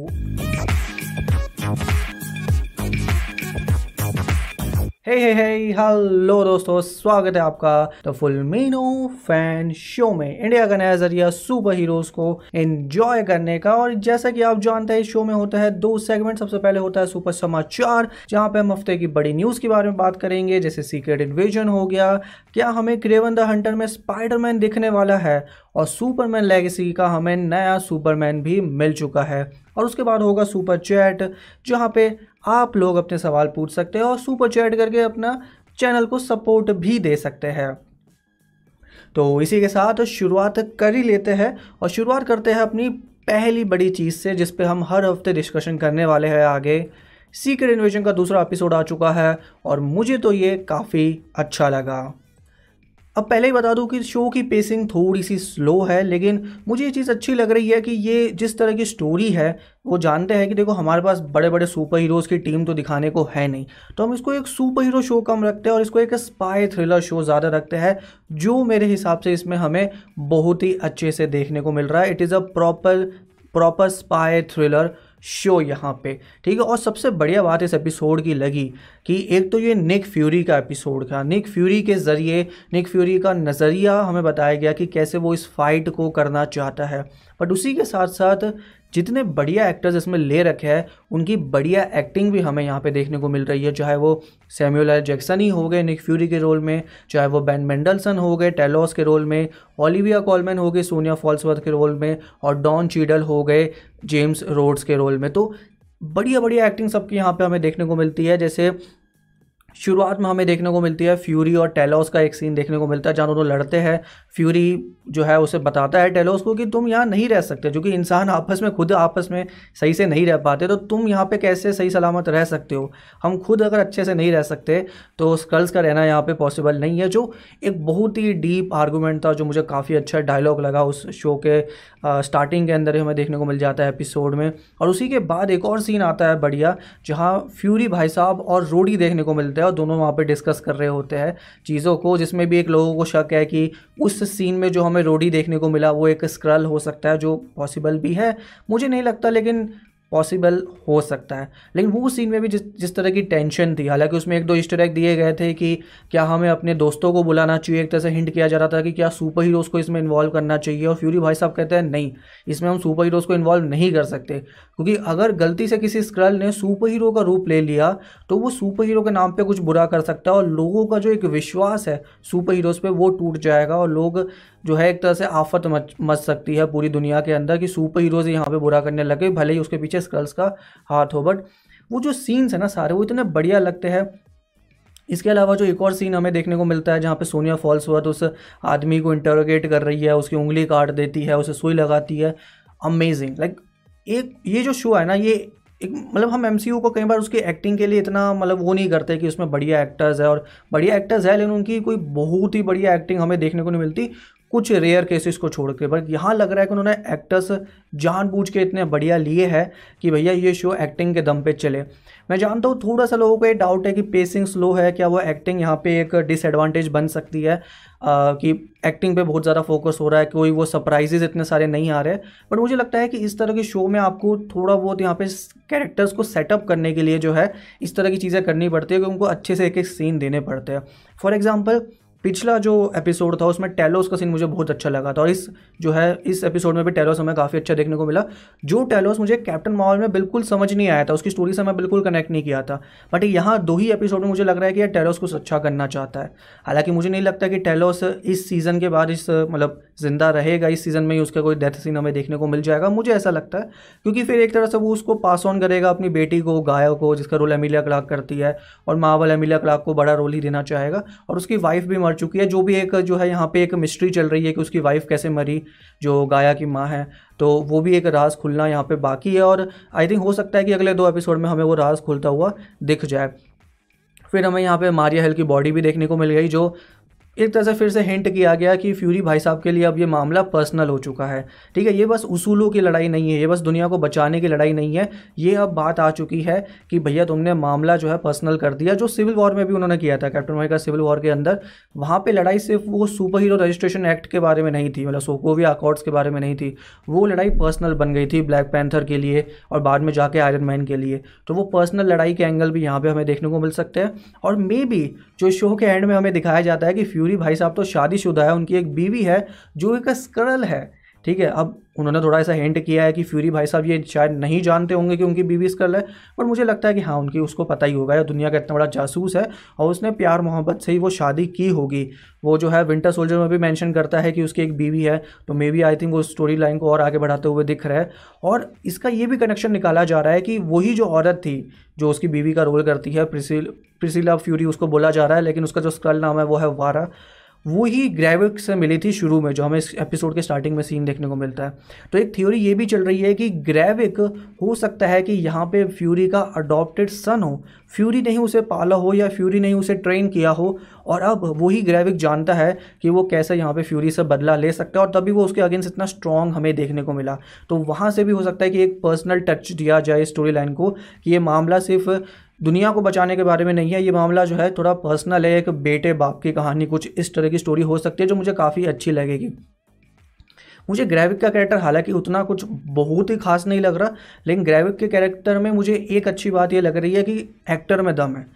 Música हे हे हे hello दोस्तों, स्वागत है आपका द फुलमिनो फ़ैन शो में। इंडिया का नया ज़रिया सुपर हीरोज को एंजॉय करने का और जैसा कि आप जानते हैं, इस शो में होता है दो सेगमेंट सबसे पहले होता है सुपर समाचार, जहाँ पे हम हफ़्ते की बड़ी न्यूज़ के बारे में बात करेंगे, जैसे सीक्रेट इन्वेजन हो गया, क्या हमें क्रेवन द हंटर में स्पाइडरमैन दिखने वाला है, और सुपरमैन लेगेसी का हमें नया सुपरमैन भी मिल चुका है। और उसके बाद होगा सुपर चैट जहाँ पे आप लोग अपने सवाल पूछ सकते हैं और सुपर चैट करके अपना चैनल को सपोर्ट भी दे सकते हैं। तो इसी के साथ शुरुआत कर ही लेते हैं और शुरुआत करते हैं अपनी पहली बड़ी चीज़ से, जिस पे हम हर हफ़्ते डिस्कशन करने वाले हैं आगे। सीक्रेट इन्वेजन का दूसरा एपिसोड आ चुका है और मुझे तो ये काफ़ी अच्छा लगा। अब पहले ही बता दूँ कि शो की पेसिंग थोड़ी सी स्लो है, लेकिन मुझे ये चीज़ अच्छी लग रही है कि ये जिस तरह की स्टोरी है, वो जानते हैं कि देखो हमारे पास बड़े बड़े सुपर हीरोज़ की टीम तो दिखाने को है नहीं। तो हम इसको एक सुपर हीरो शो कम रखते हैं और इसको एक स्पाई थ्रिलर शो ज़्यादा रखते हैं, जो मेरे हिसाब से इसमें हमें बहुत ही अच्छे से देखने को मिल रहा है। It is a proper proper spy thriller show यहाँ पे, ठीक है? और सबसे बढ़िया बात इस एपिसोड की लगी कि एक तो ये निक फ्यूरी का एपिसोड था। निक फ्यूरी के ज़रिए निक फ्यूरी का नज़रिया हमें बताया गया कि कैसे वो इस फाइट को करना चाहता है। बट उसी के साथ साथ जितने बढ़िया एक्टर्स इसमें ले रखे हैं, उनकी बढ़िया एक्टिंग भी हमें यहाँ पे देखने को मिल रही है। चाहे वो सैम्यूल एल जैक्सन ही हो गए निक फ्यूरी के रोल में, चाहे वो बैन मेंडलसन हो गए टेलोस के रोल में ओलिविया कॉलमैन हो गए सोनिया फॉल्सवर्थ के रोल में और डॉन चीडल हो गए जेम्स रोड्स के रोल में। तो बढ़िया बढ़िया एक्टिंग सबकी यहाँ पे हमें देखने को मिलती है। जैसे शुरुआत में हमें देखने को मिलती है फ्यूरी और टेलोस का एक सीन देखने को मिलता है, जहाँ दोनों लड़ते हैं। फ्यूरी जो है, उसे बताता है टेलोस को कि तुम यहाँ नहीं रह सकते क्योंकि इंसान आपस में, खुद आपस में सही से नहीं रह पाते तो तुम यहाँ पे कैसे सही सलामत रह सकते हो? हम खुद अगर अच्छे से नहीं रह सकते तो स्कल्स का रहना यहाँ पर पॉसिबल नहीं है, जो एक बहुत ही डीप आर्गूमेंट था, जो मुझे काफ़ी अच्छा डायलॉग लगा उस शो के स्टार्टिंग के अंदर हमें देखने को मिल जाता है एपिसोड में। और उसी के बाद एक और सीन आता है बढ़िया, जहाँ फ्यूरी भाई साहब और रोडी देखने को मिलते हैं और दोनों वहाँ पर डिस्कस कर रहे होते हैं चीज़ों को, जिसमें भी एक लोगों को शक है कि उस सीन में जो हमें रोडी देखने को मिला, वो एक स्क्रल हो सकता है, जो पॉसिबल भी है। मुझे नहीं लगता, लेकिन पॉसिबल हो सकता है। लेकिन वो सीन में भी जिस जिस तरह की टेंशन थी, हालाँकि उसमें एक दो ईस्टर एग दिए गए थे कि क्या हमें अपने दोस्तों को बुलाना चाहिए, एक तरह से हिंट किया जा रहा था कि क्या सुपर हीरोज़ को इसमें इन्वॉल्व करना चाहिए और फ्यूरी भाई साहब कहते हैं, नहीं, इसमें हम सुपर हीरोज़ को इन्वॉल्व नहीं कर सकते। क्योंकि अगर गलती से किसी स्क्रल ने सुपर हीरो का रूप ले लिया तो वो सुपर हीरो के नाम पर कुछ बुरा कर सकता है और लोगों का जो एक विश्वास है सुपर हीरोज़ पर वो टूट जाएगा और लोग जो है एक तरह से आफत मच मच सकती है पूरी दुनिया के अंदर कि सुपर हीरोज़ यहाँ पे बुरा करने लगे भले ही उसके पीछे स्क्रल्स का हाथ हो बट वो जो सीन्स है ना सारे, वो इतने बढ़िया लगते हैं। इसके अलावा जो एक और सीन हमें देखने को मिलता है जहाँ पे सोनिया फॉल्स हुआ तो उस आदमी को इंटरोगेट कर रही है, उसकी उंगली काट देती है, उसे सुई लगाती है। अमेजिंग लाइक एक, ये जो शो है ना, ये एक मतलब हम एमसीयू को कई बार उसकी एक्टिंग के लिए इतना मतलब वो नहीं करते कि उसमें बढ़िया एक्टर्स है, और बढ़िया एक्टर्स है, लेकिन उनकी कोई बहुत ही बढ़िया एक्टिंग हमें देखने को नहीं मिलती। कुछ रेयर केसेस को छोड़ के बट यहाँ लग रहा है कि उन्होंने एक्टर्स जानबूझ के इतने बढ़िया लिए हैं कि भैया ये शो एक्टिंग के दम पे चले। मैं जानता हूँ थोड़ा सा लोगों को ये डाउट है कि पेसिंग स्लो है क्या वो एक्टिंग यहाँ पे एक डिसएडवांटेज बन सकती है? आ, कि एक्टिंग पे बहुत ज़्यादा फोकस हो रहा है कोई वो सरप्राइजेज इतने सारे नहीं आ रहे। बट मुझे लगता है कि इस तरह के शो में आपको थोड़ा बहुत यहाँ पे कैरेक्टर्स को सेटअप करने के लिए जो है इस तरह की चीज़ें करनी पड़ती है कि उनको अच्छे से एक एक सीन देने पड़ते हैं। फॉर एग्ज़ाम्पल पिछला जो एपिसोड था, उसमें टेलोस का सीन मुझे बहुत अच्छा लगा था और इस, जो है, इस एपिसोड में भी टेलोस हमें काफ़ी अच्छा देखने को मिला। जो टेलोस मुझे कैप्टन माहौल में बिल्कुल समझ नहीं आया था, उसकी स्टोरी से मैं बिल्कुल कनेक्ट नहीं किया था। बट यहाँ दो ही एपिसोड में मुझे लग रहा है कि यह टेलोस कुछ अच्छा करना चाहता है। हालाँकि मुझे नहीं लगता कि टेलोस इस सीज़न के बाद इस मतलब ज़िंदा रहेगा, इस सीज़न में ही उसका कोई डेथ सीन हमें देखने को मिल जाएगा। मुझे ऐसा लगता है, क्योंकि फिर एक तरह से वो उसको पास ऑन करेगा अपनी बेटी को गायक को, जिसका रोल एमिलिया क्लार्क करती है और माँ मावल एमिलिया क्लार्क को बड़ा रोल ही देना चाहेगा और उसकी वाइफ भी मर चुकी है, जो भी एक, जो है यहाँ पे एक मिस्ट्री चल रही है कि उसकी वाइफ कैसे मरी, जो गाया की माँ है तो वो भी एक राज खुलना यहाँ पे बाकी है और आई थिंक हो सकता है कि अगले दो एपिसोड में हमें वो राज खुलता हुआ दिख जाए। फिर हमें यहाँ पे मारिया हेल की बॉडी भी देखने को मिल गई, जो एक तरह से फिर से हिंट किया गया कि फ्यूरी भाई साहब के लिए अब ये मामला पर्सनल हो चुका है। ठीक है, ये बस उसूलों की लड़ाई नहीं है, ये बस दुनिया को बचाने की लड़ाई नहीं है। ये अब बात आ चुकी है कि भैया तुमने मामला जो है पर्सनल कर दिया, जो सिविल वॉर में भी उन्होंने किया था कैप्टन अमेरिका सिविल वॉर के अंदर। वहाँ पर लड़ाई सिर्फ़ वो सुपर हीरो रजिस्ट्रेशन एक्ट के बारे में नहीं थी मतलब सोकोविया अकॉर्ड्स के बारे में नहीं थी। वो लड़ाई पर्सनल बन गई थी ब्लैक पैंथर के लिए और बाद में जाके आयरन मैन के लिए। तो वो पर्सनल लड़ाई के एंगल भी यहाँ पर हमें देखने को मिल सकते हैं। और मे बी जो शो के एंड में हमें दिखाया जाता है कि फ्यूरी भाई साहब तो शादीशुदा है उनकी एक बीवी है जो एक स्क्रल है। ठीक है, अब उन्होंने थोड़ा ऐसा हिंट किया है कि फ्यूरी भाई साहब ये शायद नहीं जानते होंगे कि उनकी बीवी स्कल है, पर मुझे लगता है कि हाँ उनकी उसको पता ही होगा, या दुनिया का इतना बड़ा जासूस है, और उसने प्यार मोहब्बत से ही वो शादी की होगी। वो जो है विंटर सोल्जर में भी मेंशन करता है कि उसकी एक बीवी है तो मे बी आई थिंक वो स्टोरी लाइन को और आगे बढ़ाते हुए दिख रहा है, और इसका ये भी कनेक्शन निकाला जा रहा है कि वही जो औरत थी, जो उसकी बीवी का रोल करती है प्रिसिल प्रिसिला फ्यूरी उसको बोला जा रहा है, लेकिन उसका जो स्कल नाम है वो है वारा वो ही ग्रेविक से मिली थी शुरू में, जो हमें इस एपिसोड के स्टार्टिंग में सीन देखने को मिलता है। तो एक थ्योरी ये भी चल रही है कि ग्रेविक हो सकता है कि यहाँ पे फ्यूरी का अडॉप्टेड सन हो। फ्यूरी नहीं उसे पाला हो या फ्यूरी नहीं उसे ट्रेन किया हो, और अब वही ग्रेविक जानता है कि वो कैसे यहाँ पे फ्यूरी से बदला ले सकता है, और तभी वो उसके अगेंस्ट इतना स्ट्रॉन्ग हमें देखने को मिला। तो वहाँ से भी हो सकता है कि एक पर्सनल टच दिया जाए स्टोरी लाइन को, कि ये मामला सिर्फ़ दुनिया को बचाने के बारे में नहीं है। ये मामला जो है, थोड़ा पर्सनल है। एक बेटे, बाप की कहानी कुछ इस तरह की स्टोरी हो सकती है, जो मुझे काफ़ी अच्छी लगेगी। मुझे ग्रेविक का कैरेक्टर हालाँकि उतना कुछ बहुत ही खास नहीं लग रहा, लेकिन ग्रेविक के कैरेक्टर में मुझे एक अच्छी बात ये लग रही है कि एक्टर में दम है।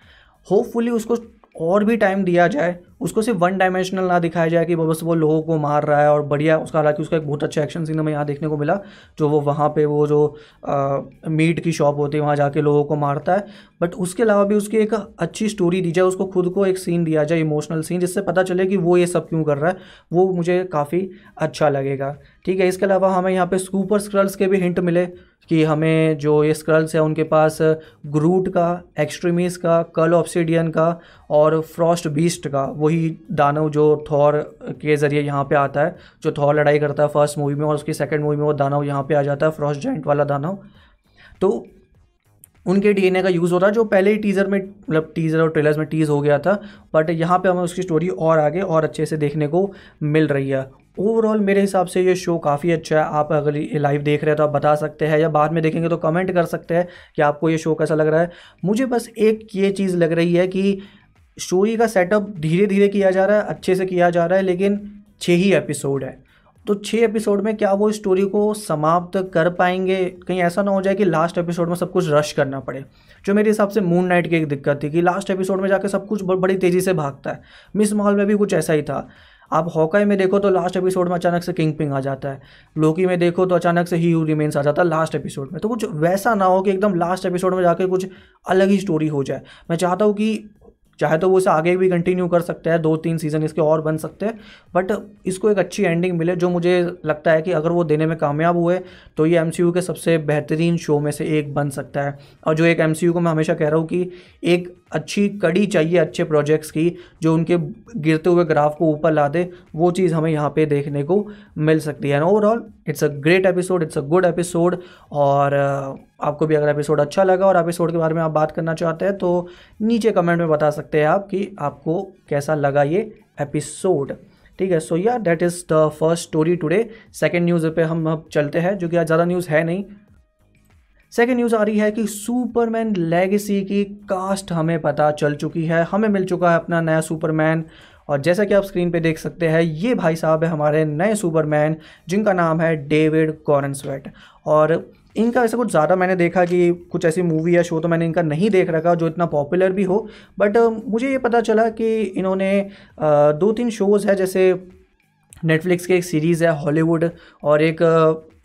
होपफुली उसको और भी टाइम दिया जाए उसको सिर्फ़ वन डायमेंशनल ना दिखाया जाए कि वो बस वो लोगों को मार रहा है और बढ़िया उसका हालाँकि उसका एक बहुत अच्छा एक्शन सीन हमें यहाँ देखने को मिला जो वो वहाँ पे वो जो आ, मीट की शॉप होती है वहाँ जाके लोगों को मारता है। बट उसके अलावा भी उसकी एक अच्छी स्टोरी दी जाए उसको खुद को एक सीन दिया जाए इमोशनल सीन जिससे पता चले कि वो ये सब क्यों कर रहा है। वो मुझे काफ़ी अच्छा लगेगा। ठीक है इसके अलावा हमें यहाँ पे सुपर स्क्रल्स के भी हिंट मिले। कि हमें जो ये स्क्रल्स हैं उनके पास ग्रूट का एक्सट्रीमिस का कल ऑप्सीडियन का और फ्रॉस्ट बीस्ट का, वही दानव जो थॉर के ज़रिए यहाँ पे आता है, जो थॉर लड़ाई करता है फ़र्स्ट मूवी में और उसकी सेकंड मूवी में वो दानव यहाँ पे आ जाता है फ्रॉस्ट जॉइंट वाला दानव। तो उनके डीएनए का यूज़ हो रहा है, जो पहले ही टीज़र में मतलब टीज़र और ट्रेलर्स में टीज़ हो गया था बट यहाँ पे हमें उसकी स्टोरी और आगे और अच्छे से देखने को मिल रही है। ओवरऑल मेरे हिसाब से ये शो काफ़ी अच्छा है। आप अगर लाइव देख रहे हैं तो आप बता सकते हैं या बाद में देखेंगे तो कमेंट कर सकते हैं कि आपको ये शो कैसा लग रहा है। मुझे बस एक ये चीज़ लग रही है कि स्टोरी का सेटअप धीरे धीरे किया जा रहा है, अच्छे से किया जा रहा है, लेकिन छः ही एपिसोड है। तो छः एपिसोड में क्या वो स्टोरी को समाप्त कर पाएँगे? कहीं ऐसा ना हो जाए कि लास्ट एपिसोड में सब कुछ रश करना पड़े। जो मेरे हिसाब से मून नाइट की एक दिक्कत थी कि लास्ट एपिसोड में जाकर सब कुछ बड़ी तेज़ी से भागता है। मिस मॉल में भी कुछ ऐसा ही था। आप हॉकाई में देखो तो लास्ट एपिसोड में अचानक से किंग पिंग आ जाता है। लोकी में देखो तो अचानक से ही यू रिमेन्स आ जाता है लास्ट एपिसोड में। तो कुछ वैसा ना हो कि एकदम लास्ट एपिसोड में जाके कुछ अलग ही स्टोरी हो जाए। मैं चाहता हूँ कि चाहे तो वो इसे आगे भी कंटिन्यू कर सकते हैं दो तीन सीज़न इसके और बन सकते हैं बट इसको एक अच्छी एंडिंग मिले जो मुझे लगता है कि अगर वो देने में कामयाब हुए तो ये एमसीयू के सबसे बेहतरीन शो में से एक बन सकता है। और जो एक एमसीयू को मैं हमेशा कह रहा हूँ कि एक अच्छी कड़ी चाहिए अच्छे प्रोजेक्ट्स की, जो उनके गिरते हुए ग्राफ को ऊपर ला दे, वो चीज़ हमें यहाँ पे देखने को मिल सकती है। Overall it's a great episode it's a good episode और आपको भी अगर एपिसोड अच्छा लगा और एपिसोड के बारे में आप बात करना चाहते हैं तो नीचे कमेंट में बता सकते हैं आप कि आपको कैसा लगा ये एपिसोड ठीक है सो या that is the first story today second news पे हम अब चलते हैं, जो कि आज ज़्यादा न्यूज़ है नहीं सेकेंड न्यूज़ आ रही है कि सुपरमैन लेगेसी की कास्ट हमें पता चल चुकी है। हमें मिल चुका है अपना नया सुपरमैन और जैसा कि आप स्क्रीन पे देख सकते हैं, ये भाई साहब है हमारे नए सुपरमैन जिनका नाम है डेविड कॉरनस्वेट और इनका ऐसा कुछ ज़्यादा मैंने देखा कि कुछ ऐसी मूवी या शो तो मैंने इनका नहीं देख रखा, जो इतना पॉपुलर भी हो। बट मुझे ये पता चला कि इन्होंने दो तीन शोज़ है, जैसे नेटफ्लिक्स की एक सीरीज़ है हॉलीवुड और एक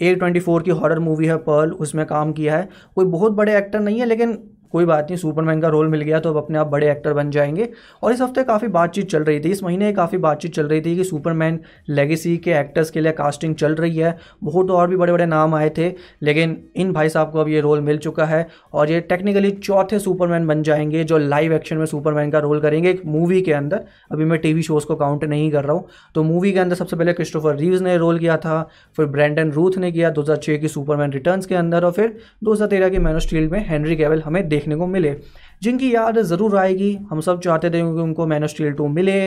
ए ट्वेंटी फोर की हॉरर मूवी है पर्ल उसमें काम किया है। कोई बहुत बड़े एक्टर नहीं है, लेकिन कोई बात नहीं सुपरमैन का रोल मिल गया तो अब अपने आप बड़े एक्टर बन जाएँगे। और इस हफ़्ते काफ़ी बातचीत चल रही थी, इस महीने काफ़ी बातचीत चल रही थी कि सुपरमैन लेगेसी के एक्टर्स के लिए कास्टिंग चल रही है। बहुत तो और भी बड़े बड़े नाम आए थे, लेकिन इन भाई साहब को अब ये रोल मिल चुका है और ये टेक्निकली चौथे सुपरमैन बन जाएँगे, जो लाइव एक्शन में सुपरमैन का रोल करेंगे एक मूवी के अंदर। अभी मैं टीवी शोज़ को काउंट नहीं कर रहा हूँ। तो मूवी के अंदर सबसे पहले क्रिस्टोफर रीव्स ने रोल किया था, फिर ब्रैंडन रूथ ने किया दो की सुपरमैन रिटर्न्स के अंदर और फिर दो की मैन ऑफ़ स्टील में हेनरी कैवल हमें देखने को मिले। जिनकी याद ज़रूर आएगी, हम सब चाहते थे कि उनको मैन ऑफ़ स्टील टू मिले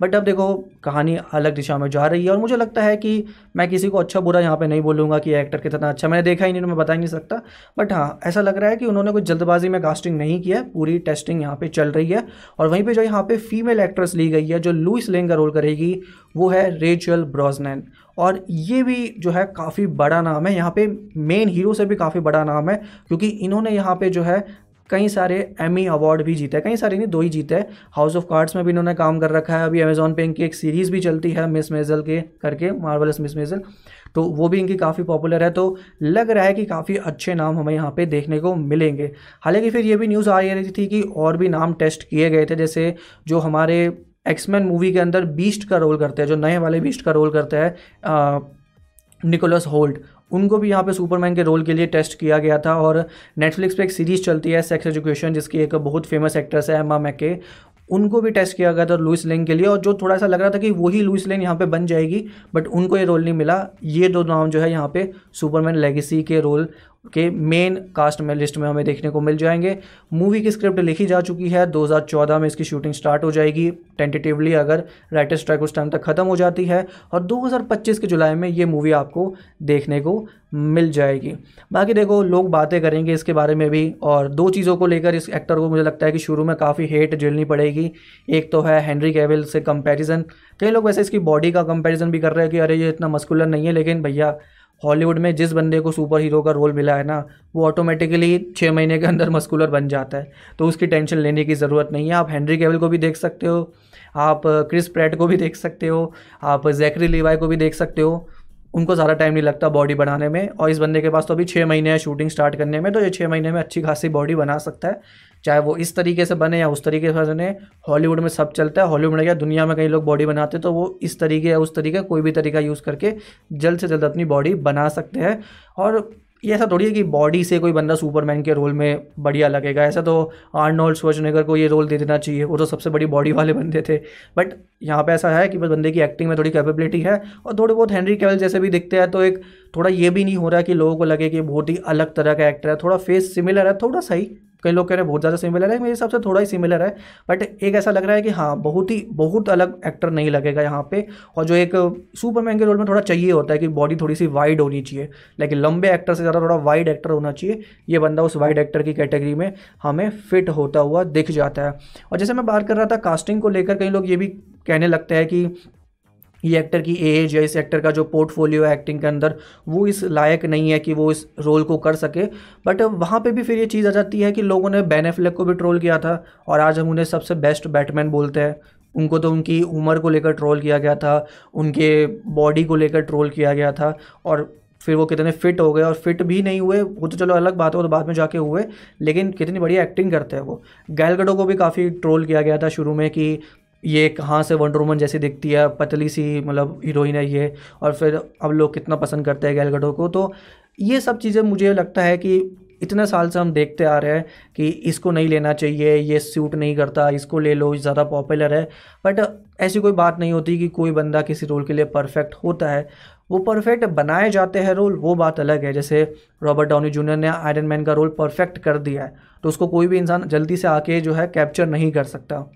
बट अब देखो, कहानी अलग दिशा में जा रही है और मुझे लगता है कि मैं किसी को अच्छा बुरा यहाँ पे नहीं बोलूँगा कि एक्टर कितना अच्छा। मैंने देखा ही नहीं तो मैं बता ही नहीं सकता। बट हाँ ऐसा लग रहा है कि उन्होंने कोई जल्दबाजी में कास्टिंग नहीं किया पूरी टेस्टिंग यहाँ पर चल रही है। और वहीं पर जो यहाँ पर फीमेल एक्ट्रेस ली गई है, जो लुइस लेन का रोल करेगी, वो है रेचल ब्रॉजनैन और ये भी जो है, काफ़ी बड़ा नाम है। यहाँ पे मेन हीरो से भी काफ़ी बड़ा नाम है, क्योंकि इन्होंने यहाँ पे जो है कई सारे एमी अवार्ड भी जीते हैं। कई सारे नहीं, दो ही जीते हैं। हाउस ऑफ़ कार्ड्स में भी इन्होंने काम कर रखा है। अभी अमेजोन पे इनकी एक सीरीज़ भी चलती है मिस मेजल के करके मार्वलस मिस मेजल तो वो भी इनकी काफ़ी पॉपुलर है। तो लग रहा है कि काफ़ी अच्छे नाम हमें यहाँ पे देखने को मिलेंगे। हालाँकि फिर ये भी न्यूज़ आ रही थी कि और भी नाम टेस्ट किए गए थे। जैसे जो हमारे एक्समैन मूवी के अंदर बीस्ट का रोल करते हैं, जो नए वाले बीस्ट का रोल करते हैं निकोलस होल्ट उनको भी यहाँ पे सुपरमैन के रोल के लिए टेस्ट किया गया था और नेटफ्लिक्स पे एक सीरीज़ चलती है सेक्स एजुकेशन जिसकी एक बहुत फ़ेमस एक्ट्रेस है एमा मैके उनको भी टेस्ट किया गया था लुइस लेन के लिए और जो थोड़ा सा लग रहा था कि वही लुइस लेन यहाँ पे बन जाएगी बट उनको ये रोल नहीं मिला। ये दो नाम जो है यहाँ पे सुपरमैन लेगेसी के रोल के मेन कास्ट में लिस्ट में हमें देखने को मिल जाएँगे। मूवी की स्क्रिप्ट लिखी जा चुकी है 2014 में इसकी शूटिंग स्टार्ट हो जाएगी। टेंटेटिवली अगर राइटर स्ट्राइक उस टाइम तक ख़त्म हो जाती है और 2025 के जुलाई में ये मूवी आपको देखने को मिल जाएगी। बाकी देखो, लोग बातें करेंगे इसके बारे में भी और दो चीज़ों को लेकर इस एक्टर को मुझे लगता है कि शुरू में काफ़ी हेट झेलनी पड़ेगी। एक तो है हेनरी कैविल से कंपैरिजन कई लोग वैसे इसकी बॉडी का कंपैरिजन भी कर रहे हैं कि अरे, ये इतना मस्कुलर नहीं है, लेकिन भैया हॉलीवुड में जिस बंदे को सुपर हीरो का रोल मिला है ना, वो ऑटोमेटिकली छः महीने के अंदर मस्कुलर बन जाता है। तो उसकी टेंशन लेने की ज़रूरत नहीं है। आप हैंनरी केवल को भी देख सकते हो, आप क्रिस प्रैट को भी देख सकते हो, आप जैकरी लिवाई को भी देख सकते हो। उनको ज़्यादा टाइम नहीं लगता बॉडी बनाने में और इस बंदे के पास तो अभी छः महीने हैं शूटिंग स्टार्ट करने में तो ये छः महीने में अच्छी खासी बॉडी बना सकता है। चाहे वो इस तरीके से बने या उस तरीके से बने हॉलीवुड में सब चलता है। हॉलीवुड में क्या दुनिया में कई लोग बॉडी बनाते तो वो इस तरीके या उस तरीके कोई भी तरीका यूज़ करके जल्द से जल्द अपनी बॉडी बना सकते हैं। और ये ऐसा थोड़ी है कि बॉडी से कोई बंदा सुपरमैन के रोल में बढ़िया लगेगा। ऐसा तो आर्नोल्ड श्वार्जनेगर को ये रोल दे देना चाहिए। वो तो सबसे बड़ी बॉडी वाले बंदे थे। बट यहाँ पे ऐसा है कि बस बंदे की एक्टिंग में थोड़ी कैपेबिलिटी है और थोड़े बहुत हेनरी कैवल जैसे भी दिखते हैं तो एक थोड़ा ये भी नहीं हो रहा कि लोगों को लगे कि बहुत ही अलग तरह का एक्टर है। थोड़ा फेस सिमिलर है, थोड़ा सही। कई लोग कह रहे हैं बहुत ज़्यादा सिमिलर है, मेरे हिसाब से थोड़ा ही सिमिलर है बट एक ऐसा लग रहा है कि हाँ बहुत ही, बहुत अलग एक्टर नहीं लगेगा यहाँ पे, और जो एक सुपरमैन के रोल में थोड़ा चाहिए होता है कि बॉडी थोड़ी सी वाइड होनी चाहिए लेकिन लंबे एक्टर से ज़्यादा थोड़ा वाइड एक्टर होना चाहिए, ये बंदा उस वाइड एक्टर की कैटेगरी में हमें फिट होता हुआ दिख जाता है। और जैसे मैं बात कर रहा था कास्टिंग को लेकर, कई लोग ये भी कहने लगते हैं कि ये एक्टर की एज या इस एक्टर का जो पोर्टफोलियो है एक्टिंग के अंदर, वो इस लायक नहीं है कि वो इस रोल को कर सके। बट वहाँ पे भी फिर ये चीज़ आ जाती है कि लोगों ने बैन एफ्लेक को भी ट्रोल किया था और आज हम उन्हें सबसे बेस्ट बैटमैन बोलते हैं। उनको तो उनकी उम्र को लेकर ट्रोल किया गया था, उनके बॉडी को लेकर ट्रोल किया गया था और फिर वो कितने फिट हो गए और फिट भी नहीं हुए, वो तो चलो अलग बात है, वो तो बाद में जाके हुए, लेकिन कितनी बढ़िया एक्टिंग करते हैं वो। गैलगडो को भी काफ़ी ट्रोल किया गया था शुरू में कि ये कहाँ से वंडर वुमन जैसी दिखती है, पतली सी मतलब हीरोइन है ये, और फिर अब लोग कितना पसंद करते हैं गैलगडो को। तो ये सब चीज़ें मुझे लगता है कि इतने साल से हम देखते आ रहे हैं कि इसको नहीं लेना चाहिए, ये सूट नहीं करता, इसको ले लो ज़्यादा पॉपुलर है। बट ऐसी कोई बात नहीं होती कि कोई बंदा किसी रोल के लिए परफेक्ट होता है। वो परफेक्ट बनाए जाते हैं रोल वो बात अलग है। जैसे रॉबर्ट डाउनी जूनियर ने आयरन मैन का रोल परफेक्ट कर दिया है तो उसको कोई भी इंसान जल्दी से आके जो है कैप्चर नहीं कर सकता।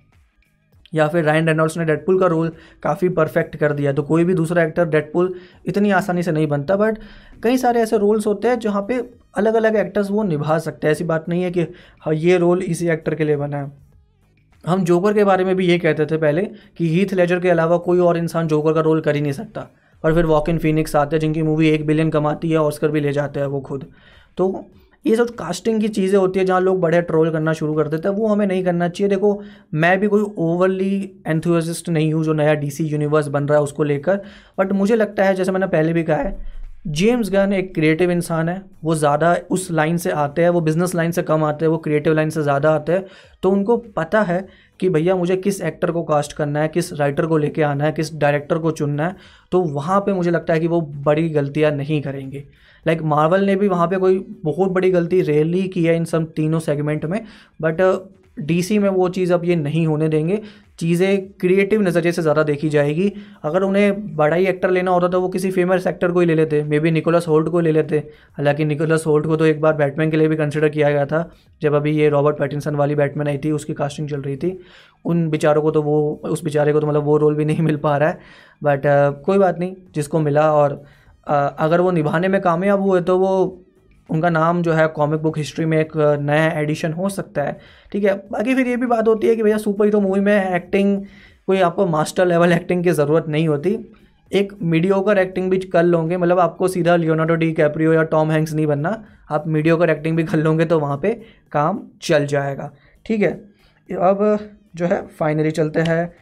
या फिर रायन रेनॉल्ड्स ने डेडपुल का रोल काफ़ी परफेक्ट कर दिया। तो कोई भी दूसरा एक्टर डेडपुल इतनी आसानी से नहीं बनता बट कई सारे ऐसे रोल्स होते हैं जहाँ पे अलग अलग एक्टर्स वो निभा सकते हैं। ऐसी बात नहीं है कि हाँ ये रोल इसी एक्टर के लिए बना है। हम जोकर के बारे में भी ये कहते थे पहले कि हीथ लेजर के अलावा कोई और इंसान जोकर का रोल कर ही नहीं सकता। और फिर वॉक इन फिनिक्स आते हैं, जिनकी मूवी एक बिलियन कमाती है ऑस्कर भी ले जाते हैं वो खुद। तो ये सब कास्टिंग की चीज़ें होती है जहाँ लोग बड़े ट्रोल करना शुरू कर देते हैं, वो हमें नहीं करना चाहिए। देखो, मैं भी कोई ओवरली एंथुजिस्ट नहीं हूँ जो नया डीसी यूनिवर्स बन रहा है उसको लेकर बट मुझे लगता है, जैसे मैंने पहले भी कहा है जेम्स गन एक क्रिएटिव इंसान है, वो ज़्यादा उस लाइन से आते हैं, वो बिज़नेस लाइन से कम आते हैं, वो क्रिएटिव लाइन से ज़्यादा आते हैं। तो उनको पता है कि भैया, मुझे किस एक्टर को कास्ट करना है, किस राइटर को लेके आना है, किस डायरेक्टर को चुनना है तो वहाँ पे मुझे लगता है कि वो बड़ी गलतियाँ नहीं करेंगे। लाइक मार्वल ने भी वहाँ पे कोई बहुत बड़ी गलती रेयरली की है इन सब तीनों सेगमेंट में बट डीसी uh, में वो चीज़ अब ये नहीं होने देंगे। चीज़ें क्रिएटिव नज़रिए से ज़्यादा देखी जाएगी। अगर उन्हें बड़ा ही एक्टर लेना होता तो वो किसी फ़ेमस एक्टर को ही ले लेते। मे बी निकोलस होल्ट को ले लेते। हालाँकि निकोलस होल्ट को तो एक बार बैटमैन के लिए भी कंसिडर किया गया था जब अभी ये रॉबर्ट पैटिनसन वाली बैटमैन आई थी उसकी कास्टिंग चल रही थी। उन बेचारों को तो वो उस बेचारे को तो मतलब वो रोल भी नहीं मिल पा रहा है। बट uh, कोई बात नहीं जिसको मिला और अगर वो निभाने में कामयाब हुए तो वो, उनका नाम जो है कॉमिक बुक हिस्ट्री में एक नया एडिशन हो सकता है। ठीक है? बाकी फिर ये भी बात होती है कि भैया सुपर हीरो मूवी में एक्टिंग कोई आपको मास्टर लेवल एक्टिंग की ज़रूरत नहीं होती। एक मीडियोकर एक्टिंग भी कर लोगे मतलब आपको सीधा लियोनार्डो डी कैप्रियो या टॉम हैंक्स नहीं बनना। आप मीडियोकर एक्टिंग भी कर लोगे तो वहाँ पे काम चल जाएगा। ठीक है? अब जो है फाइनली चलते हैं।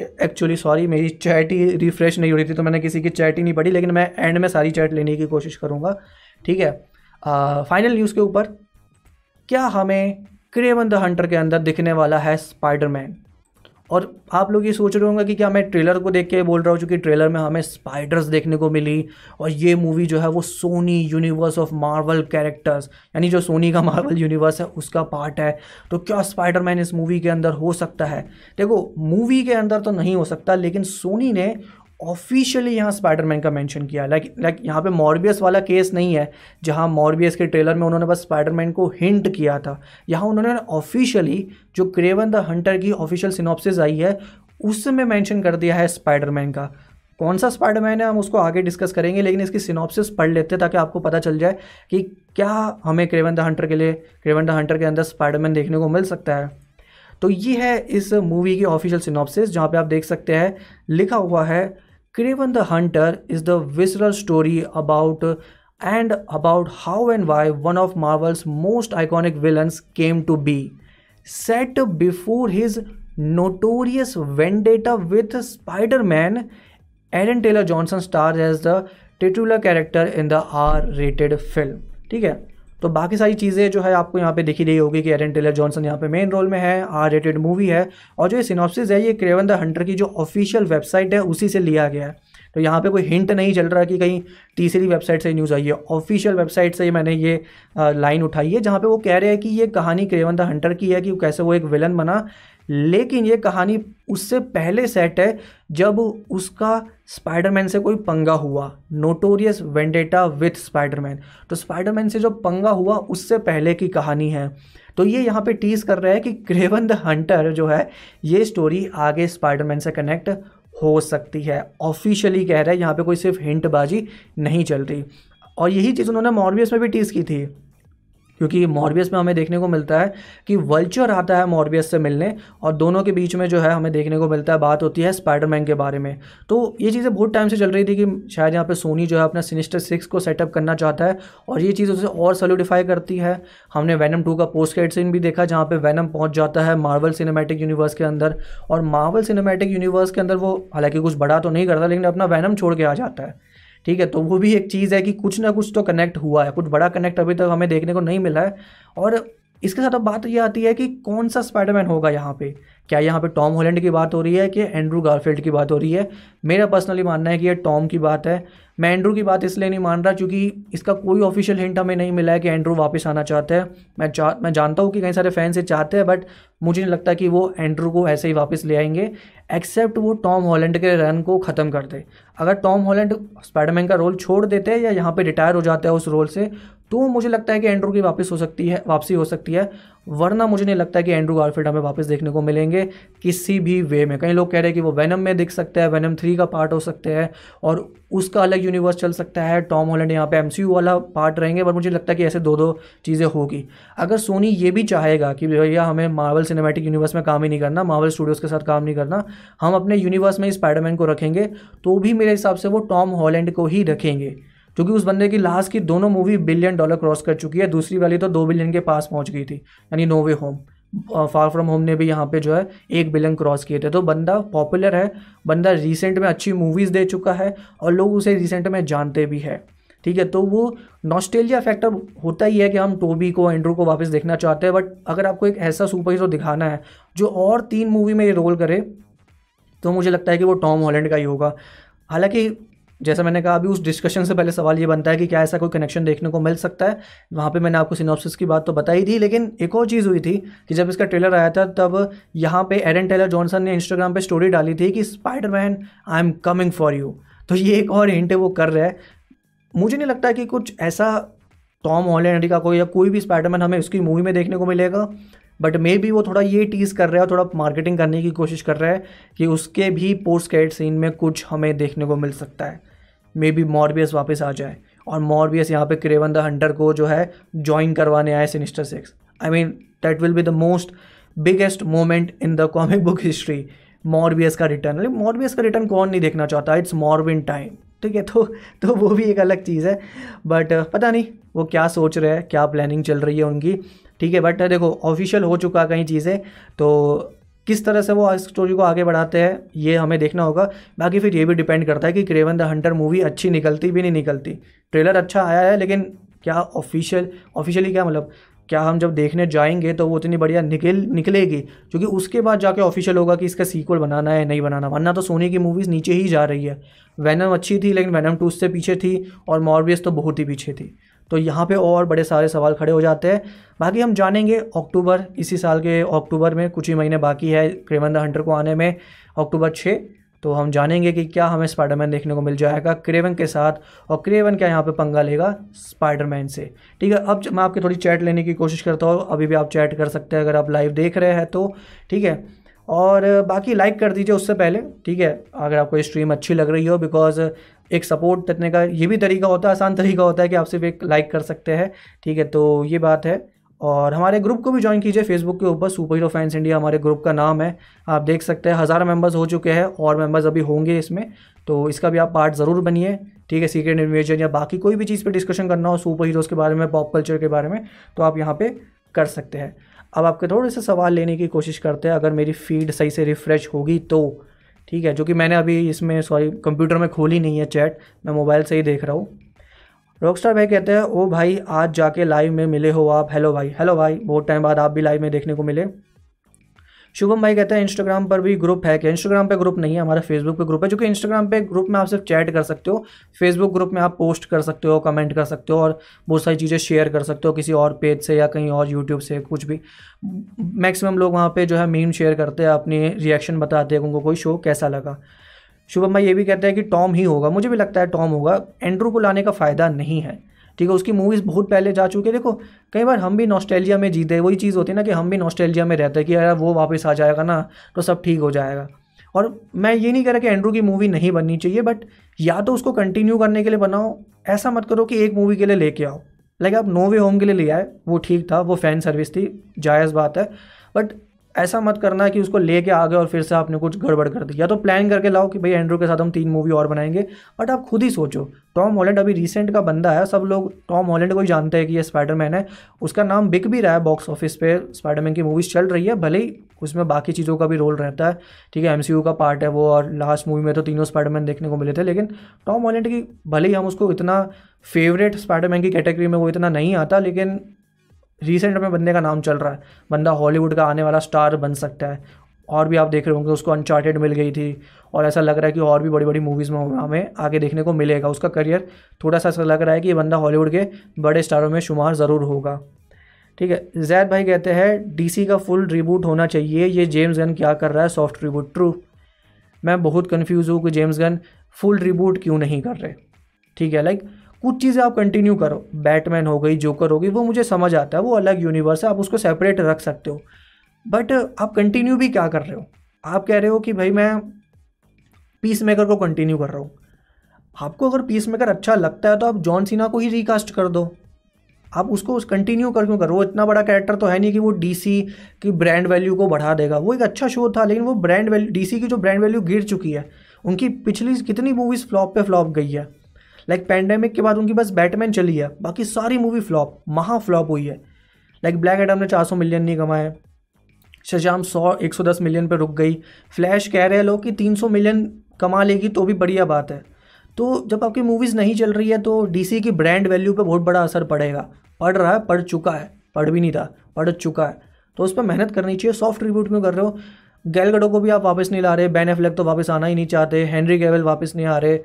एक्चुअली सॉरी मेरी चैट ही रिफ्रेश नहीं हो रही थी तो मैंने किसी की चैट ही नहीं पढ़ी, लेकिन मैं एंड में सारी चैट लेने की कोशिश करूँगा, ठीक है? फाइनल न्यूज़ के ऊपर, क्या हमें क्रेवन द हंटर के अंदर दिखने वाला है स्पाइडरमैन और आप लोग ये सोच रहे होंगे कि क्या मैं ट्रेलर को देख के बोल रहा हूँ, चूँकि ट्रेलर में हमें स्पाइडर्स देखने को मिली और ये मूवी जो है वो Sony Universe of Marvel Characters यानी जो सोनी का मार्वल यूनिवर्स है, उसका पार्ट है। तो क्या स्पाइडर मैन इस मूवी के अंदर हो सकता है? देखो मूवी के अंदर तो नहीं हो सकता, लेकिन सोनी ने ऑफिशियली यहाँ स्पाइडरमैन का मेंशन किया। लाइक लाइक यहाँ पे मॉर्बियस वाला केस नहीं है, जहाँ मॉर्बियस के ट्रेलर में उन्होंने बस स्पाइडरमैन को हिंट किया था। यहाँ उन्होंने ऑफिशियली जो क्रेवन द हंटर की ऑफिशियल सिनॉप्सिस आई है, उसमें मेंशन कर दिया है स्पाइडरमैन का। कौन सा स्पाइडरमैन है, हम उसको आगे डिस्कस करेंगे, लेकिन इसकी सिनॉप्सिस पढ़ लेते हैं ताकि आपको पता चल जाए कि क्या हमें क्रेवन द हंटर के लिए क्रेवन द हंटर के अंदर स्पाइडरमैन देखने को मिल सकता है। तो ये है इस मूवी की ऑफिशियल सिनॉप्सिस जहाँ पे आप देख सकते हैं, लिखा हुआ है Craven the Hunter is the visceral story about and about how and why one of Marvel's most iconic villains came to be. Set before his notorious vendetta with Spider-Man, Aaron Taylor Johnson stars as the titular character in the R-rated film. ठीक है तो बाकी सारी चीज़ें जो है आपको यहाँ पे देखी रही होगी कि एरन टेलर जॉनसन यहाँ पे मेन रोल में है आर रेटेड मूवी है, और जो ये सिनॉप्सिस है, ये क्रेवन द हंटर की जो ऑफिशियल वेबसाइट है, उसी से लिया गया है। तो यहाँ पे कोई हिंट नहीं चल रहा कि कहीं तीसरी वेबसाइट से न्यूज़ आई है। ऑफिशियल वेबसाइट से मैंने ये लाइन उठाई है, जहाँ पे वो कह रहे हैं कि ये कहानी क्रेवन द हंटर की है, कि कैसे वो एक विलन बना। लेकिन ये कहानी उससे पहले सेट है जब उसका स्पाइडरमैन से कोई पंगा हुआ नोटोरियस वेंडेटा विथ स्पाइडरमैन तो स्पाइडरमैन से जो पंगा हुआ, उससे पहले की कहानी है। तो ये यहाँ पे टीज कर रहा है कि क्रेवन द हंटर जो है, ये स्टोरी आगे स्पाइडरमैन से कनेक्ट हो सकती है। ऑफिशियली कह रहा है, यहाँ पे कोई सिर्फ़ हिंटबाजी नहीं चल रही। और यही चीज़ उन्होंने मॉर्बियस में भी टीज़ की थी। क्योंकि मॉर्बियस में हमें देखने को मिलता है कि वल्चर आता है मॉर्बियस से मिलने और दोनों के बीच में जो है हमें देखने को मिलता है बात होती है स्पाइडरमैन के बारे में। तो ये चीज़ें बहुत टाइम से चल रही थी कि शायद यहाँ पे सोनी जो है अपना सिनिस्टर सिक्स को सेटअप करना चाहता है और ये चीज़ उसे और सोलिडिफाई करती है। हमने वैनम टू का पोस्ट क्रेडिट सीन भी देखा जहाँ पर वैनम पहुँच जाता है मार्वल सिनेमेटिक यूनिवर्स के अंदर और मार्वल सिनेमेटिक यूनिवर्स के अंदर वो हालाँकि कुछ बड़ा तो नहीं करता लेकिन अपना वैनम छोड़ के आ जाता है। ठीक है तो वो भी एक चीज़ है कि कुछ ना कुछ तो कनेक्ट हुआ है। कुछ बड़ा कनेक्ट अभी तक हमें देखने को नहीं मिला है। और इसके साथ अब बात यह आती है कि कौन सा स्पाइडरमैन होगा यहाँ पे? क्या यहाँ पे टॉम हॉलैंड की बात हो रही है कि एंड्रू गारफील्ड की बात हो रही है? मेरा पर्सनली मानना है कि ये टॉम की बात है। मैं एंड्रू की बात इसलिए नहीं मान रहा क्योंकि इसका कोई ऑफिशियल हिंट हमें नहीं मिला है कि एंड्रू वापस आना चाहता है। मैं चाह मैं जानता हूँ कि कई सारे फैंस ये चाहते हैं बट मुझे नहीं लगता कि वो एंड्रू को ऐसे ही वापस ले आएँगे एक्सेप्ट वो टॉम हॉलैंड के रन को ख़त्म कर दे। अगर टॉम हॉलैंड स्पाइडरमैन का रोल छोड़ देते हैं या यहाँ पर रिटायर हो जाता है उस रोल से तो मुझे लगता है कि एंड्रू की वापस हो सकती है, वापसी हो सकती है, वरना मुझे नहीं लगता है कि एंड्रू गारफील्ड हमें वापस देखने को मिलेंगे किसी भी वे में। कई लोग कह रहे हैं कि वो वैनम में दिख सकते हैं वैनम थ्री का पार्ट हो सकते हैं और उसका अलग यूनिवर्स चल सकता है। टॉम हॉलैंड यहाँ पे एम वाला पार्ट रहेंगे, पर मुझे लगता है कि ऐसे दो दो चीज़ें होगी। अगर सोनी ये भी चाहेगा कि भैया हमें मार्वल सिनेमेटिक यूनिवर्स में काम ही नहीं करना मार्वल स्टूडियोज़ के साथ काम नहीं करना, हम अपने यूनिवर्स में स्पाइडरमैन को रखेंगे तो भी मेरे हिसाब से वो टॉम हॉलैंड को ही रखेंगे। क्योंकि उस बंदे की लास्ट की दोनों मूवी बिलियन डॉलर क्रॉस कर चुकी है। दूसरी वाली तो दो बिलियन के पास पहुँच गई थी, यानी No Way Home Far From Home ने भी यहाँ पे जो है एक बिलियन क्रॉस किए थे। तो बंदा पॉपुलर है, बंदा रिसेंट में अच्छी मूवीज़ दे चुका है और लोग उसे रिसेंट में जानते भी है। ठीक है तो वो नॉस्टेलिया फैक्टर होता ही है कि हम टोबी को एंड्रू को वापस देखना चाहते हैं। बट अगर आपको एक ऐसा सुपर हीरो दिखाना है जो और तीन मूवी में ये रोल करे तो मुझे लगता है कि वो टॉम हॉलैंड का ही होगा। हालाँकि जैसा मैंने कहा, अभी उस डिस्कशन से पहले सवाल ये बनता है कि क्या ऐसा कोई कनेक्शन देखने को मिल सकता है? वहाँ पे मैंने आपको सिनॉप्सिस की बात तो बताई थी, लेकिन एक और चीज़ हुई थी कि जब इसका ट्रेलर आया था, तब यहाँ पे एरन टेलर जॉनसन ने इंस्टाग्राम पे स्टोरी डाली थी कि Spiderman I am coming for you तो ये एक और हिंट वो कर रहा है। मुझे नहीं लगता कि कुछ ऐसा टॉम हॉलैंड का कोई या कोई भी स्पाइडरमैन हमें उसकी मूवी में देखने को मिलेगा बट मे बी वो थोड़ा ये टीज़ कर रहा है थोड़ा मार्केटिंग करने की कोशिश कर रहा है कि उसके भी पोस्ट कैट सीन में कुछ हमें देखने को मिल सकता है। मे बी मॉर्बियस वापस आ जाए। और मॉर्बियस यहाँ पे क्रेवन द हंटर को जो है ज्वाइन करवाने आए Sinister Six I mean that will be the most biggest moment in the comic book history Morbius का रिटर्न मॉर्बियस का रिटर्न कौन नहीं देखना चाहता? इट्स मॉर्बिन टाइम ठीक है तो तो वो भी एक अलग चीज़ है। बट पता नहीं, वो क्या सोच रहे हैं, क्या प्लानिंग चल रही है उनकी। ठीक है बट देखो ऑफिशियल हो चुका कहीं चीज़ें तो किस तरह से वो स्टोरी को आगे बढ़ाते हैं, ये हमें देखना होगा। बाकी फिर ये भी डिपेंड करता है कि क्रेवन द हंटर मूवी अच्छी निकलती भी नहीं निकलती। ट्रेलर अच्छा आया है, लेकिन क्या ऑफिशियल ऑफिशियली क्या मतलब क्या हम जब देखने जाएँगे तो वो इतनी बढ़िया निकल, निकलेगी? क्योंकि उसके बाद जाके ऑफिशियल होगा कि इसका सीक्वल बनाना है, नहीं बनाना। वरना तो सोनी की मूवीज़ नीचे ही जा रही है। वैनम अच्छी थी, लेकिन वैनम टू उससे पीछे थी, और मॉर्बियस तो बहुत ही पीछे थी। तो यहाँ पे और बड़े सारे सवाल खड़े हो जाते हैं। बाकी हम जानेंगे अक्टूबर, इसी साल के अक्टूबर में कुछ ही महीने बाकी है क्रेवन द हंटर को आने में, अक्टूबर छः। तो हम जानेंगे कि क्या हमें स्पाइडरमैन देखने को मिल जाएगा क्रेवन के साथ, और क्रेवन क्या यहाँ पे पंगा लेगा स्पाइडरमैन से। ठीक है, अब मैं आपकी थोड़ी चैट लेने की कोशिश करता हूँ। अभी भी आप चैट कर सकते हैं, अगर आप लाइव देख रहे हैं तो। ठीक है और बाकी लाइक कर दीजिए उससे पहले, ठीक है? अगर आपको स्ट्रीम अच्छी लग रही हो बिकॉज़ एक सपोर्ट देने का ये भी तरीका होता है, आसान तरीका होता है कि आप सिर्फ़ एक लाइक कर सकते हैं, ठीक है? तो ये बात है। और हमारे ग्रुप को भी ज्वाइन कीजिए फेसबुक के ऊपर सुपर हीरो फैंस इंडिया हमारे ग्रुप का नाम है। आप देख सकते हैं, हज़ार मेंबर्स हो चुके हैं, और मेंबर्स अभी होंगे इसमें। तो इसका भी आप पार्ट ज़रूर बनिए, ठीक है? सीक्रेट इन्वेजन या बाकी कोई भी चीज़ पे डिस्कशन करना हो सुपर हीरोज़ के बारे में पॉप कल्चर के बारे में तो आप यहाँ पे कर सकते हैं। अब आपके थोड़े से सवाल लेने की कोशिश करते हैं, अगर मेरी फ़ीड सही से रिफ़्रेश होगी तो। ठीक है, जो कि मैंने अभी इसमें सॉरी कंप्यूटर में खोली नहीं है चैट मैं मोबाइल से ही देख रहा हूँ। रॉकस्टार भाई कहते हैं, ओ भाई, आज जाके लाइव में मिले हो आप। हेलो भाई हेलो भाई, बहुत टाइम बाद आप भी लाइव में देखने को मिले। शुभम भाई कहते हैं इंस्टाग्राम पर भी ग्रुप है क्या? इंस्टाग्राम पे ग्रुप नहीं है, हमारा फेसबुक पे ग्रुप है जो कि इंस्टाग्राम पे ग्रुप में आप सिर्फ़ चैट कर सकते हो फेसबुक ग्रुप में आप पोस्ट कर सकते हो कमेंट कर सकते हो और बहुत सारी चीज़ें शेयर कर सकते हो किसी और पेज से या कहीं और यूट्यूब से, कुछ भी। मैक्सिमम लोग वहाँ पर जो है मीम शेयर करते हैं, अपनी रिएक्शन बताते हैं उनको कोई शो कैसा लगा। शुभम भाई ये भी कहते हैं कि टॉम ही होगा, मुझे भी लगता है टॉम होगा। एंड्रू को लाने का फ़ायदा नहीं है। ठीक है, उसकी मूवीज़ बहुत पहले जा चुके देखो, कई बार हम भी नॉस्टैल्जिया में जीते वही चीज़ होती है ना कि हम भी नॉस्टैल्जिया में रहते हैं कि यार, वो वापस आ जाएगा ना तो सब ठीक हो जाएगा। और मैं ये नहीं कह रहा कि एंड्रू की मूवी नहीं बननी चाहिए बट या तो उसको कंटिन्यू करने के लिए बनाओ। ऐसा मत करो कि एक मूवी के लिए लेके आओ। लाइक आप नो वे होम के लिए ले आए। वो ठीक था, वो फ़ैन सर्विस थी, जायज़ बात है। बट ऐसा मत करना कि उसको लेके आ गए और फिर से आपने कुछ गड़बड़ कर दी या तो प्लान करके लाओ कि भाई एंड्रू के साथ हम तीन मूवी और बनाएँगे। बट आप खुद ही सोचो। टॉम हॉलैंड अभी रिसेंट का बंदा है। सब लोग टॉम हॉलैंड को ही जानते हैं कि ये स्पाइडरमैन है। उसका नाम बिक भी रहा है बॉक्स ऑफ़िस पे। स्पाइडरमैन की मूवीज़ चल रही है। भले ही उसमें बाकी चीज़ों का भी रोल रहता है। ठीक है एमसीयू का पार्ट है वो और लास्ट मूवी में तो तीनों स्पाइडरमैन देखने को मिले थे। लेकिन टॉम हॉलैंड की, भले ही हम उसको इतना फेवरेट स्पाइडरमैन की कैटेगरी में वो इतना नहीं आता, लेकिन रिसेंट में बंदे का नाम चल रहा है। बंदा हॉलीवुड का आने वाला स्टार बन सकता है। और भी आप देख रहे होंगे, उसको अनचार्टेड मिल गई थी। और ऐसा लग रहा है कि और भी बड़ी बड़ी मूवीज़ में हमें आगे देखने को मिलेगा। उसका करियर थोड़ा सा ऐसा लग रहा है कि ये बंदा हॉलीवुड के बड़े स्टारों में शुमार ज़रूर होगा। ठीक है, जैद भाई कहते हैं डीसी का फुल रिबूट होना चाहिए। ये जेम्स गन क्या कर रहा है? सॉफ्ट रिबूट ट्रू मैं बहुत कन्फ्यूज़ हूँ कि जेम्स गन फुल रिबूट क्यों नहीं कर रहे? ठीक है लाइक कुछ चीज़ें आप कंटिन्यू करो। बैटमैन हो गई जोकर हो गई, वो मुझे समझ आता है, वो अलग यूनिवर्स है, आप उसको सेपरेट रख सकते हो। बट आप कंटिन्यू भी क्या कर रहे हो? आप कह रहे हो कि भाई मैं पीस मेकर को कंटिन्यू कर रहा हूँ। आपको अगर पीस मेकर अच्छा लगता है तो आप जॉन सीना को ही रिकास्ट कर दो। आप उसको कंटिन्यू कर क्यों करो वो इतना बड़ा कैरेक्टर तो है नहीं कि वो डीसी की ब्रांड वैल्यू को बढ़ा देगा। वो एक अच्छा शो था, लेकिन वो ब्रांड वैल्यू डीसी की जो ब्रांड वैल्यू गिर चुकी है, उनकी पिछली कितनी मूवीज़ फ्लॉप पे फ्लॉप गई है? लाइक पैंडेमिक के बाद उनकी बस बैटमैन चली है। बाकी सारी मूवी फ्लॉप महा फ्लॉप हुई है। लाइक ब्लैक एडम ने 400 मिलियन नहीं कमाए। शजाम 100 110 मिलियन पर रुक गई। फ्लैश कह रहे हैं लोग कि 300 मिलियन कमा लेगी तो भी बढ़िया बात है। तो जब आपकी मूवीज़ नहीं चल रही है तो डीसी की ब्रांड वैल्यू पर बहुत बड़ा असर पड़ेगा। पढ़ रहा है पढ़ चुका है। पढ़ भी नहीं था पढ़ चुका है। तो उस पर मेहनत करनी चाहिए सॉफ्ट रिब्यूट में कर रहे हो? गैलगडो को भी आप वापस नहीं ला रहे बैन एफ्लेक तो वापस आना ही नहीं चाहते हेनरी गेवल वापस नहीं आ रहे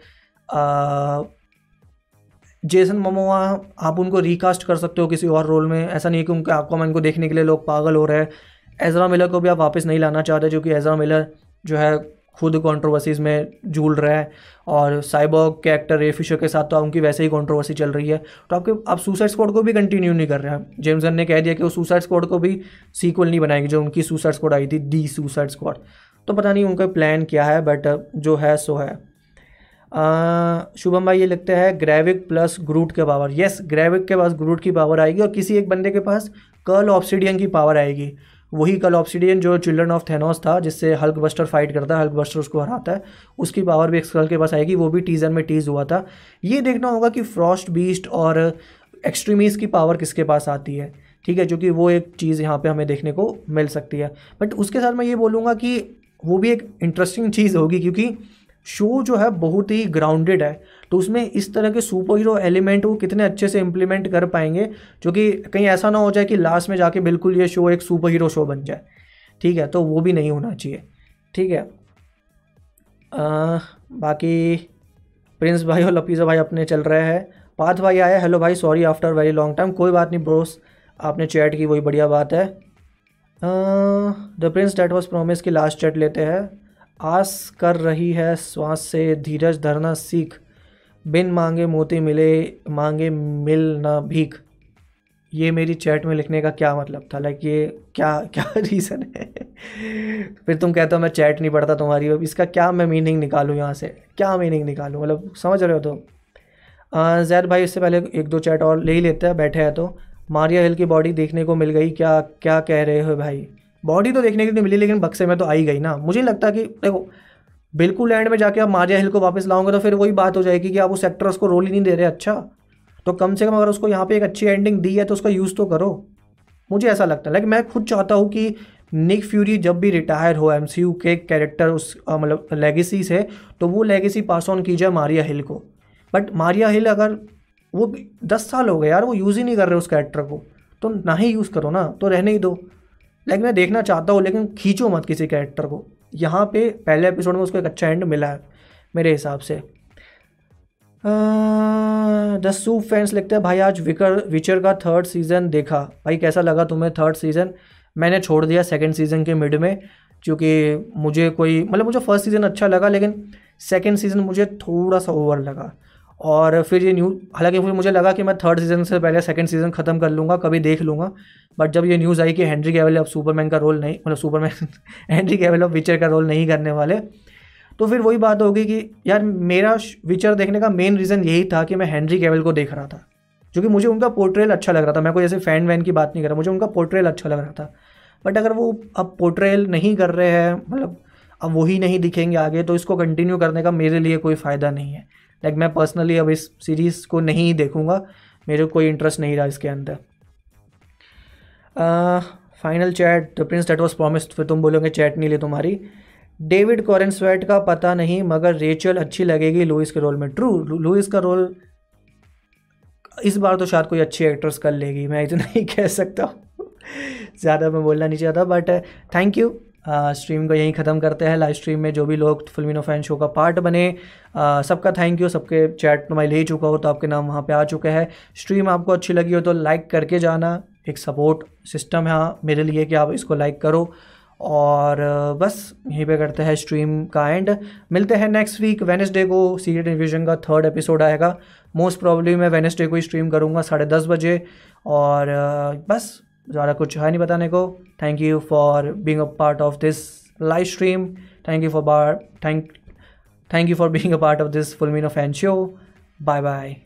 जेसन ममोआ आप उनको रिकास्ट कर सकते हो किसी और रोल में। ऐसा नहीं कि उनके आपको को देखने के लिए लोग पागल हो रहे हैं। एजरा मिलर को भी आप वापस नहीं लाना चाहते क्योंकि एजरा मिलर जो है खुद कंट्रोवर्सीज में झूल रहा है। और साइबर्ग के एक्टर फिशर के साथ तो उनकी वैसे ही कंट्रोवर्सी चल रही है। तो आपके, आप सुसाइड स्क्वाड को भी कंटिन्यू नहीं कर रहे हैं। जेम्स गन ने कह दिया कि वो सुसाइड स्क्वाड को भी सीक्वल नहीं बनाएगी, जो उनकी सुसाइड स्क्वाड आई थी दी सुसाइड स्क्वाड तो पता नहीं उनका प्लान क्या है बट जो है सो है। शुभम भाई, ये लिखते हैं ग्रेविक प्लस ग्रूट के पावर यस ग्रेविक के पास ग्रूट की पावर आएगी और किसी एक बंदे के पास कर्ल ऑप्सीडियन की पावर आएगी. वही कल ऑप्सीडियन जो चिल्ड्रन ऑफ़ थेनोस था, जिससे हल्क बस्टर फाइट करता है हल्क बस्टर उसको हराता है, उसकी पावर भी एक्सकल के पास आएगी, वो भी टीजर में टीज हुआ था. ये देखना होगा कि फ्रॉस्ट बीस्ट और एक्सट्रीमीज की पावर किसके पास आती है. ठीक है क्योंकि वो एक चीज़ यहाँ पे हमें देखने को मिल सकती है. बट उसके साथ मैं ये बोलूँगा कि वो भी एक इंटरेस्टिंग चीज़ होगी, क्योंकि शो जो है बहुत ही ग्राउंडेड है। तो उसमें इस तरह के सुपर हीरो एलिमेंट वो कितने अच्छे से इम्प्लीमेंट कर पाएँगे जो कि कहीं ऐसा ना हो जाए कि लास्ट में जाके बिल्कुल ये शो एक सुपर हीरो शो बन जाए। ठीक है तो वो भी नहीं होना चाहिए। ठीक है। आ, बाकी प्रिंस भाई और लपीज़ा भाई अपने चल रहे हैं। पाथ भाई आया हेलो भाई sorry after very long time कोई बात नहीं ब्रोस आपने चैट की वही बढ़िया बात है। The prince that was promise की लास्ट चैट लेते हैं। आस कर रही है, श्वास से धीरज धरना सीख। बिन मांगे मोती मिले, मांगे मिल ना भीख। ये मेरी चैट में लिखने का क्या मतलब था? लाइक ये क्या क्या रीज़न है? फिर तुम कहते हो मैं चैट नहीं पढ़ता तुम्हारी, अब इसका क्या मैं मीनिंग निकालूँ यहाँ से? क्या मीनिंग निकालूँ? मतलब समझ रहे हो तो जैद भाई, इससे पहले एक दो चैट और ले ही लेते हैं, बैठे हैं तो। मारिया हिल की बॉडी देखने को मिल गई, क्या क्या कह रहे हो भाई? बॉडी तो देखने के लिए मिली, लेकिन बक्से में तो आई गई ना। मुझे लगता कि, देखो, बिल्कुल एंड में जाके आप मारिया हिल को वापस लाओगे तो फिर वही बात हो जाएगी कि आप उस एक्ट्रेस को रोल ही नहीं दे रहे अच्छा। तो कम से कम अगर उसको यहाँ पे एक अच्छी एंडिंग दी है तो उसका यूज़ तो करो। मुझे ऐसा लगता है। लाइक मैं खुद चाहता हूँ कि निक फ्यूरी जब भी रिटायर हो एमसीयू के कैरेक्टर उस मतलब लेगेसी से तो वो लेगेसी पास ऑन की जाए मारिया हिल को। बट मारिया हिल अगर वो दस साल हो गए यार, वो यूज़ ही नहीं कर रहे उस कैरेक्टर को। तो ना ही यूज़ करो ना तो रहने ही दो। लाइक मैं देखना चाहता हूँ, लेकिन खींचो मत किसी कैरेक्टर को। यहाँ पे पहले एपिसोड में उसको एक अच्छा एंड मिला है, मेरे हिसाब से। द सूप फैंस लिखते हैं, भाई, आज विकर विचर का थर्ड सीज़न देखा। भाई, कैसा लगा तुम्हें थर्ड सीज़न मैंने छोड़ दिया सेकेंड सीज़न के मिड में, क्योंकि मुझे कोई मतलब मुझे फ़र्स्ट सीज़न अच्छा लगा, लेकिन सेकेंड सीज़न मुझे थोड़ा सा ओवर लगा। और फिर ये न्यूज़ हालाँकि फिर मुझे लगा कि मैं थर्ड सीज़न से पहले सेकंड सीज़न ख़त्म कर लूँगा, कभी देख लूँगा बट जब ये न्यूज़ आई कि हेनरी कैवल अब सुपरमैन का रोल नहीं मतलब सुपरमैन हेनरी कैवल अब विचर का रोल नहीं करने वाले तो फिर वही बात होगी कि यार मेरा विचर देखने का मेन रीज़न यही था कि मैं हेनरी कैवल को देख रहा था, जो कि मुझे उनका पोर्ट्रेल अच्छा लग रहा था। मैं कोई ऐसे फ़ैन वैन की बात नहीं कर रहा, मुझे उनका पोर्ट्रेल अच्छा लग रहा था। बट अगर वो अब पोर्ट्रेल नहीं कर रहे हैं मतलब अब वही नहीं दिखेंगे आगे तो इसको कंटिन्यू करने का मेरे लिए कोई फ़ायदा नहीं है। लाइक मैं पर्सनली अब इस सीरीज़ को नहीं देखूँगा। मेरे कोई इंटरेस्ट नहीं रहा इसके अंदर। Final chat the prince that was promised फिर तुम बोलोगे चैट नहीं ले तुम्हारी। डेविड कॉरेन स्वेट का पता नहीं, मगर रेचल अच्छी लगेगी लुइस के रोल में। ट्रू लुइस का रोल इस बार तो शायद कोई अच्छी एक्ट्रेस कर लेगी, मैं इतना ही कह सकता। हूँ ज़्यादा मैं बोलना नहीं चाहता बट थैंक यू स्ट्रीम को यहीं ख़त्म करते हैं। लाइव स्ट्रीम में जो भी लोग फिल्मिनो फ़ैन शो का पार्ट बने सबका थैंक यू सबके चैट मैं ले चुका हो तो आपके नाम वहाँ पे आ चुके हैं। स्ट्रीम आपको अच्छी लगी हो तो लाइक करके जाना। एक सपोर्ट सिस्टम है मेरे लिए कि आप इसको लाइक करो। और बस, यहीं पे करते हैं स्ट्रीम का एंड मिलते हैं नेक्स्ट वीक वेनसडे को सीरियल डिवीज़न का थर्ड एपिसोड आएगा। मोस्ट प्रॉब्ली मैं वेनसडे को ही स्ट्रीम करूँगा साढ़े दस बजे। और बस ज़्यादा कुछ है नहीं बताने को। Thank you for being a part of this live stream thank you for bar thank thank you for being a part of this full mean of fan show bye bye